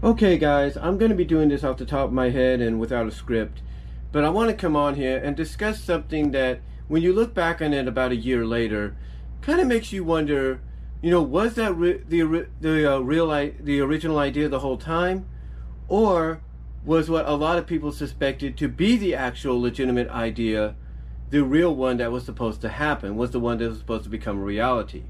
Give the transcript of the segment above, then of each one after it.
Okay, guys, I'm going to be doing this off the top of my head and without a script, but I want to come on here and discuss something that, when you look back on it about a year later, kind of makes you wonder, you know, was that the the uh, real the original idea the whole time, or was what a lot of people suspected to be the actual legitimate idea, the real one that was supposed to happen, was the one that was supposed to become a reality?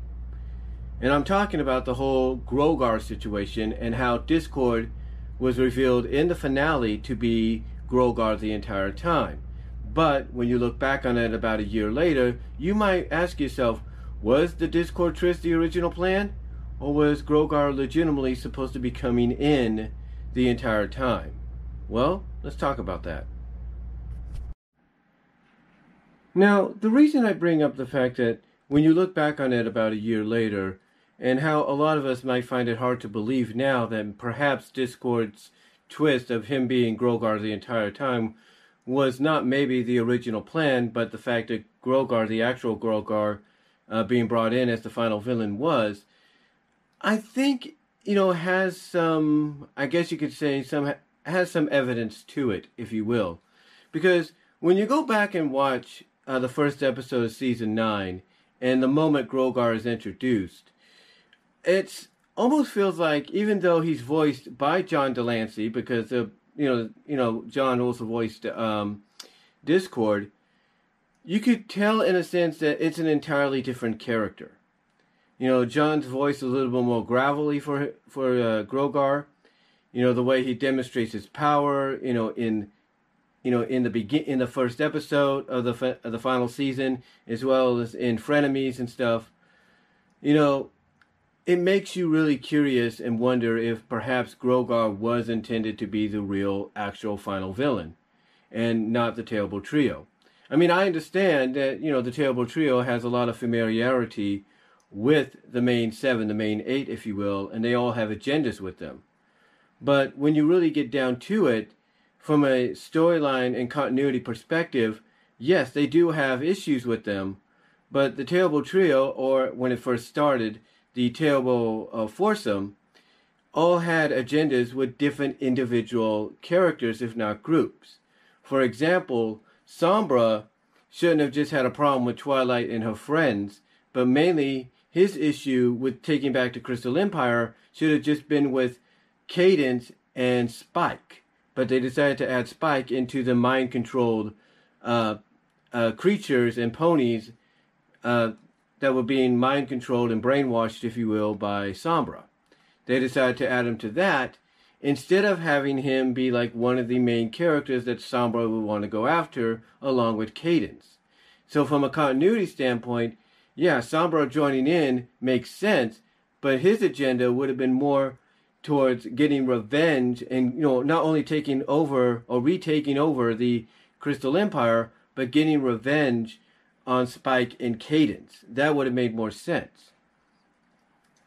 And I'm talking about the whole Grogar situation and how Discord was revealed in the finale to be Grogar the entire time. But when you look back on it about a year later, you might ask yourself, was the Discord Tryst the original plan? Or was Grogar legitimately supposed to be coming in the entire time? Well, let's talk about that. Now, the reason I bring up the fact that when you look back on it about a year later, and how a lot of us might find it hard to believe now that perhaps Discord's twist of him being Grogar the entire time was not maybe the original plan, but the fact that Grogar, the actual Grogar, uh, being brought in as the final villain was, I think you know has some, I guess you could say some has some evidence to it, if you will, because when you go back and watch uh, the first episode of season nine, and the moment Grogar is introduced, it's almost feels like even though he's voiced by John de Lancie because the you know you know John also voiced um, Discord, you could tell in a sense that it's an entirely different character. You know, John's voice is a little bit more gravelly for for uh, Grogar. You know the way he demonstrates his power. You know in you know in the begin in the first episode of the of the final season, as well as in Frenemies and stuff. You know it makes you really curious and wonder if perhaps Grogar was intended to be the real, actual final villain, and not the Terrible Trio. I mean, I understand that you know the Terrible Trio has a lot of familiarity with the main seven, the main eight, if you will, and they all have agendas with them. But when you really get down to it, from a storyline and continuity perspective, yes, they do have issues with them. But the Terrible Trio, or when it first started, the terrible uh, foursome all had agendas with different individual characters, if not groups. For example, Sombra shouldn't have just had a problem with Twilight and her friends, but mainly his issue with taking back the Crystal Empire should have just been with Cadance and Spike. But they decided to add Spike into the mind controlled uh, uh, creatures and ponies uh, that were being mind controlled and brainwashed, if you will, by Sombra. They decided to add him to that instead of having him be like one of the main characters that Sombra would want to go after, along with Cadance. So, from a continuity standpoint, yeah, Sombra joining in makes sense, but his agenda would have been more towards getting revenge and, you know, not only taking over or retaking over the Crystal Empire, but getting revenge on Spike and Cadance. That would have made more sense.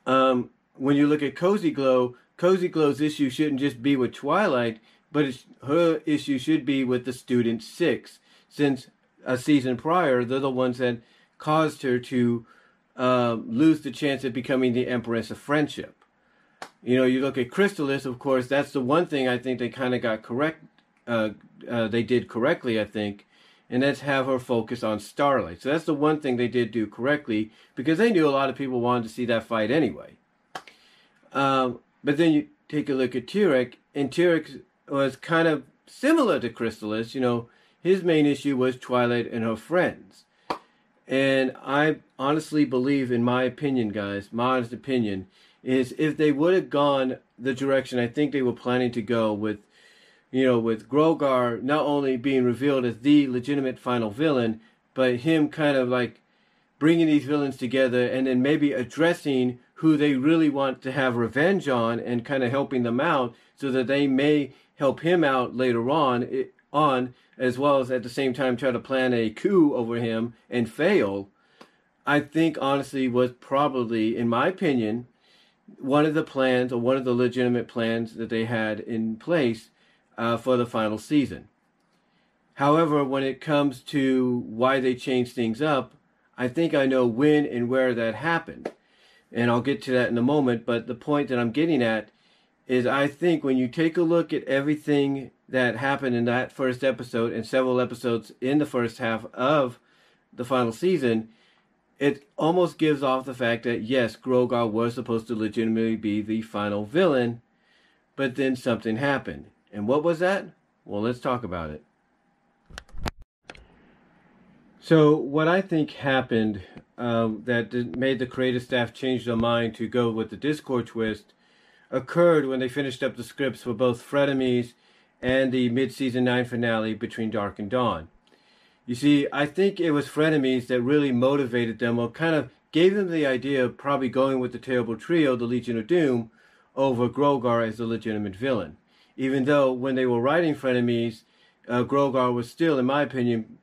Um, when you look at Cozy Glow, Cozy Glow's issue shouldn't just be with Twilight, but her issue should be with the Student Six, since a season prior, they're the ones that caused her to uh, lose the chance of becoming the Empress of Friendship. You know, you look at Chrysalis, of course, that's the one thing I think they kind of got correct. Uh, uh, they did correctly, I think, and that's have her focus on Starlight. So that's the one thing they did do correctly because they knew a lot of people wanted to see that fight anyway. Um, but then you take a look at Tirek, and Tirek was kind of similar to Chrysalis. You know, his main issue was Twilight and her friends. And I honestly believe, in my opinion, guys, my honest opinion, is if they would have gone the direction I think they were planning to go with you know, with Grogar not only being revealed as the legitimate final villain, but him kind of like bringing these villains together and then maybe addressing who they really want to have revenge on and kind of helping them out so that they may help him out later on on as well as at the same time try to plan a coup over him and fail i think honestly was probably in my opinion one of the plans or one of the legitimate plans that they had in place uh, for the final season. However, when it comes to why they changed things up, I think I know when and where that happened. And I'll get to that in a moment. But the point that I'm getting at is I think when you take a look at everything that happened in that first episode and several episodes in the first half of the final season, it almost gives off the fact that yes, Grogar was supposed to legitimately be the final villain, but then something happened. And what was that? Well, let's talk about it. So, what I think happened um, that made the creative staff change their mind to go with the Discord twist occurred when they finished up the scripts for both Frenemies and the mid-season 9 finale between Dark and Dawn. You see, I think it was Frenemies that really motivated them or kind of gave them the idea of probably going with the terrible trio, the Legion of Doom, over Grogar as the legitimate villain. Even though when they were writing Frenemies, uh, Grogar was still, in my opinion,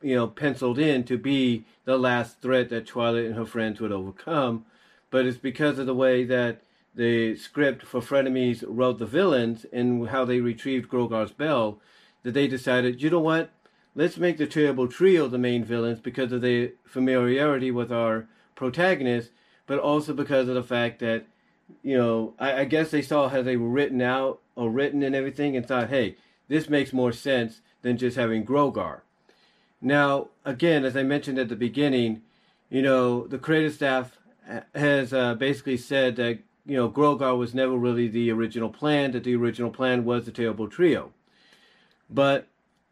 you know, penciled in to be the last threat that Twilight and her friends would overcome. But it's because of the way that the script for Frenemies wrote the villains and how they retrieved Grogar's bell that they decided, you know what? Let's make the Terrible Trio the main villains because of their familiarity with our protagonist, but also because of the fact that, you know, I, I guess they saw how they were written out or written and everything and thought, hey, this makes more sense than just having Grogar. Now, again, as I mentioned at the beginning, you know, the creative staff has uh, basically said that you know, Grogar was never really the original plan, that the original plan was the Terrible Trio. But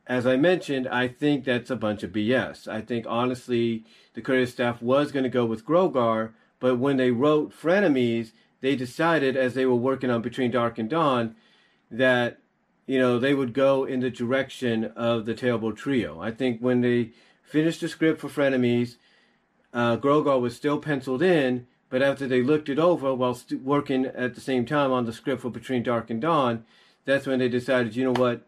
as I mentioned, I think that's a bunch of BS. I think honestly, the creative staff was going to go with Grogar, but when they wrote Frenemies, they decided as they were working on Between Dark and Dawn that you know they would go in the direction of the Terrible Trio. I think when they finished the script for Frenemies, uh, Grogar was still penciled in, but after they looked it over while st- working at the same time on the script for Between Dark and Dawn, that's when they decided, you know what?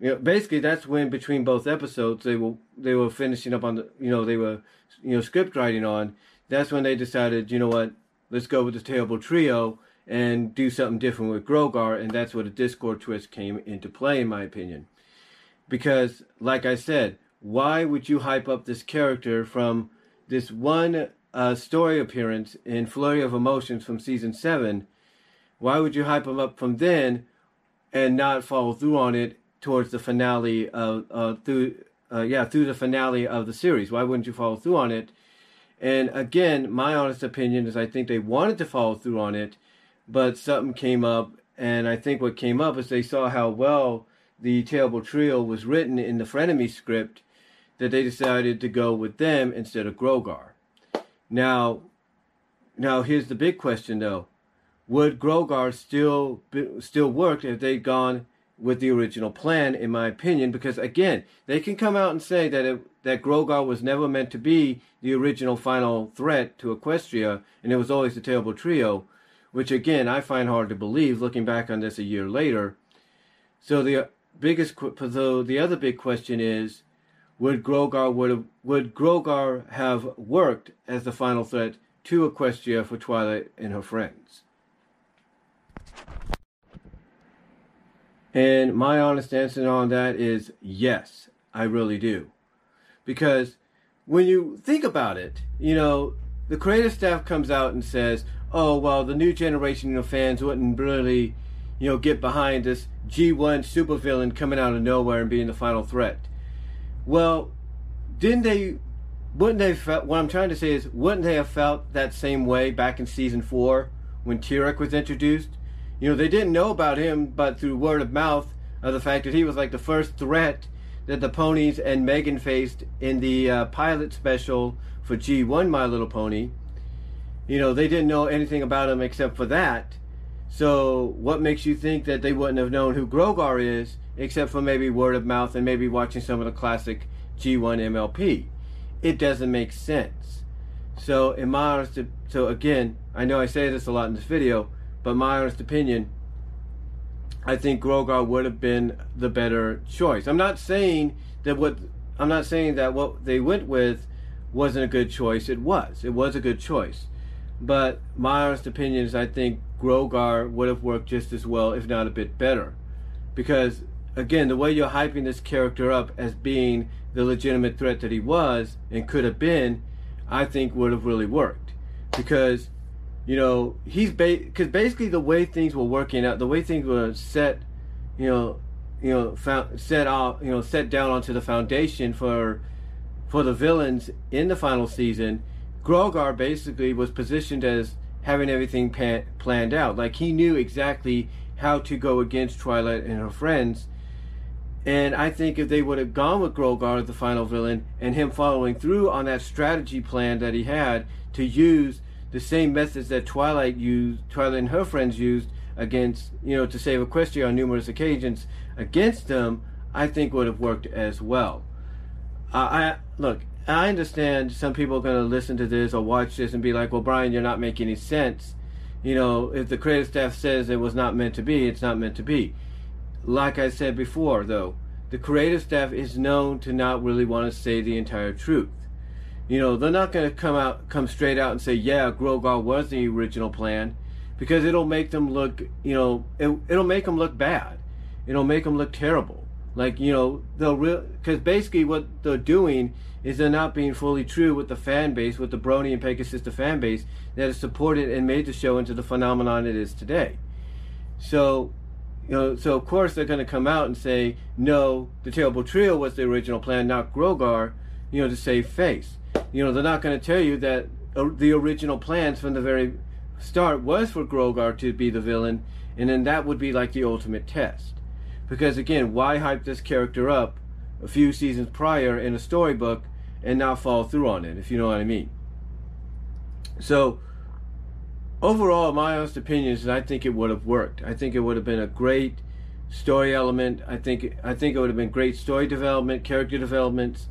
You know, basically that's when between both episodes they were they were finishing up on the you know they were you know script writing on. That's when they decided, you know what? Let's go with the terrible trio and do something different with Grogar, and that's where the Discord twist came into play, in my opinion. Because, like I said, why would you hype up this character from this one uh, story appearance in Flurry of Emotions from season seven, why would you hype him up from then and not follow through on it towards the finale of uh, through uh, yeah through the finale of the series? Why wouldn't you follow through on it? And again, my honest opinion is I think they wanted to follow through on it, but something came up, and I think what came up is they saw how well the Terrible Trio was written in the Frenemy script that they decided to go with them instead of Grogar. Now, now here's the big question though: Would Grogar still still work if they'd gone with the original plan? In my opinion, because again, they can come out and say that it, that Grogar was never meant to be the original final threat to Equestria, and it was always the terrible trio, which again I find hard to believe looking back on this a year later. So the biggest, the other big question is would Grogar would would Grogar have worked as the final threat to Equestria for Twilight and her friends? And my honest answer on that is yes, I really do. Because when you think about it, you know, the creative staff comes out and says, oh, well, the new generation of fans wouldn't really, you know, get behind this G1 supervillain coming out of nowhere and being the final threat. Well, didn't they? Wouldn't they? Felt, what I'm trying to say is, wouldn't they have felt that same way back in season four when Tirek was introduced? You know, they didn't know about him, but through word of mouth of the fact that he was like the first threat that the ponies and Megan faced in the uh, pilot special for G1 My Little Pony. You know, they didn't know anything about him except for that. So, what makes you think that they wouldn't have known who Grogar is except for maybe word of mouth and maybe watching some of the classic G1 MLP. It doesn't make sense. So, in my honest, so again, I know I say this a lot in this video, but my honest opinion, I think Grogar would have been the better choice. I'm not saying that what I'm not saying that what they went with wasn't a good choice. It was. It was a good choice. But my honest opinion is I think Grogar would have worked just as well, if not a bit better. Because again, the way you're hyping this character up as being the legitimate threat that he was and could have been, I think would have really worked. Because you know, he's because ba- basically the way things were working out, the way things were set, you know, you know, found, set out, you know, set down onto the foundation for for the villains in the final season. Grogar basically was positioned as having everything pan- planned out, like he knew exactly how to go against Twilight and her friends. And I think if they would have gone with Grogar as the final villain and him following through on that strategy plan that he had to use the same methods that Twilight used, Twilight and her friends used against, you know, to save Equestria on numerous occasions against them, I think would have worked as well. Uh, I look, I understand some people are going to listen to this or watch this and be like, "Well, Brian, you're not making any sense." You know, if the creative staff says it was not meant to be, it's not meant to be. Like I said before, though, the creative staff is known to not really want to say the entire truth. You know, they're not going to come out, come straight out and say, "Yeah, Grogar was the original plan," because it'll make them look, you know, it, it'll make them look bad. It'll make them look terrible. Like you know, they'll real because basically what they're doing is they're not being fully true with the fan base, with the Brony and Pegasus the fan base that has supported and made the show into the phenomenon it is today. So you know, so of course they're going to come out and say, no, the Terrible Trio was the original plan, not Grogar, you know, to save face you know, they're not going to tell you that uh, the original plans from the very start was for Grogar to be the villain, and then that would be like the ultimate test. Because again, why hype this character up a few seasons prior in a storybook and not follow through on it, if you know what I mean? So, overall, my honest opinion is I think it would have worked. I think it would have been a great story element. I think I think it would have been great story development, character developments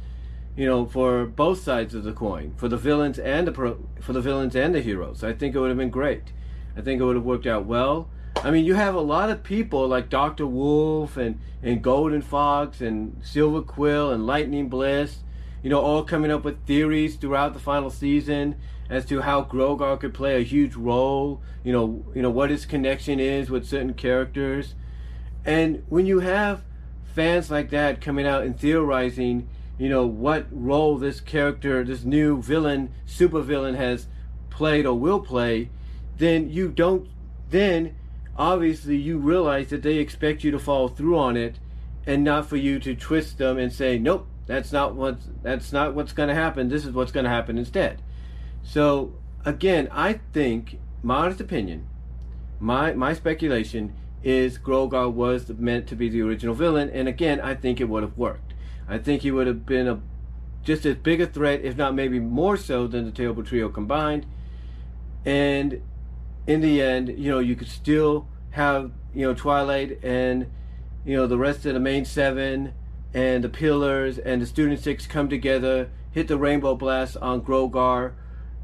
you know, for both sides of the coin, for the villains and the pro, for the villains and the heroes. I think it would have been great. I think it would have worked out well. I mean, you have a lot of people like Doctor Wolf and and Golden Fox and Silver Quill and Lightning Bliss, you know, all coming up with theories throughout the final season as to how Grogar could play a huge role. You know, you know what his connection is with certain characters, and when you have fans like that coming out and theorizing you know what role this character, this new villain, super villain has played or will play, then you don't then obviously you realize that they expect you to follow through on it and not for you to twist them and say, Nope, that's not what that's not what's gonna happen, this is what's gonna happen instead. So again, I think my honest opinion, my my speculation is Grogar was meant to be the original villain, and again, I think it would have worked. I think he would have been a just as big a threat, if not maybe more so, than the Terrible Trio combined. And in the end, you know, you could still have you know Twilight and you know the rest of the main seven and the pillars and the student six come together, hit the rainbow blast on Grogar,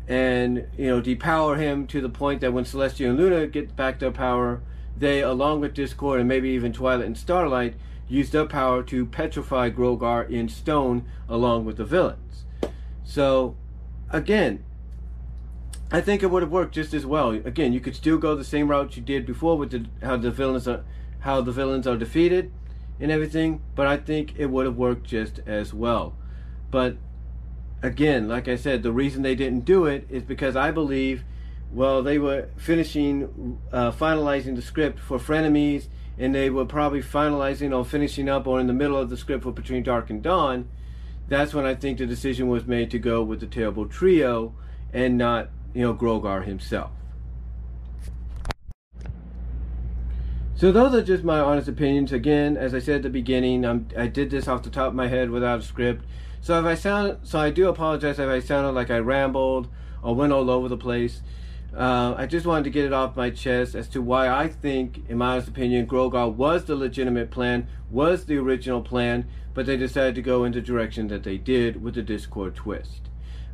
and you know depower him to the point that when Celestia and Luna get back their power, they, along with Discord and maybe even Twilight and Starlight, use their power to petrify Grogar in stone along with the villains. So, again, I think it would have worked just as well. Again, you could still go the same route you did before with the, how the villains are how the villains are defeated and everything, but I think it would have worked just as well. But again, like I said, the reason they didn't do it is because I believe, well, they were finishing, uh, finalizing the script for Frenemies and they were probably finalizing or finishing up or in the middle of the script for Between Dark and Dawn, that's when I think the decision was made to go with the Terrible Trio and not, you know, Grogar himself. So those are just my honest opinions. Again, as I said at the beginning, I'm, I did this off the top of my head without a script. So if I sound, so I do apologize if I sounded like I rambled or went all over the place. Uh, I just wanted to get it off my chest as to why I think, in my honest opinion, Grogar was the legitimate plan, was the original plan, but they decided to go in the direction that they did with the Discord twist.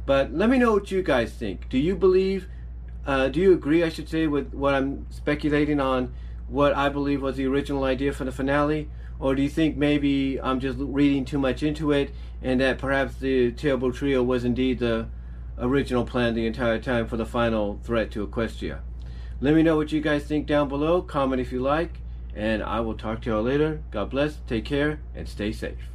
But let me know what you guys think. Do you believe, uh, do you agree, I should say, with what I'm speculating on what I believe was the original idea for the finale? Or do you think maybe I'm just reading too much into it and that perhaps the Terrible Trio was indeed the original plan the entire time for the final threat to Equestria. Let me know what you guys think down below. Comment if you like. And I will talk to y'all later. God bless, take care, and stay safe.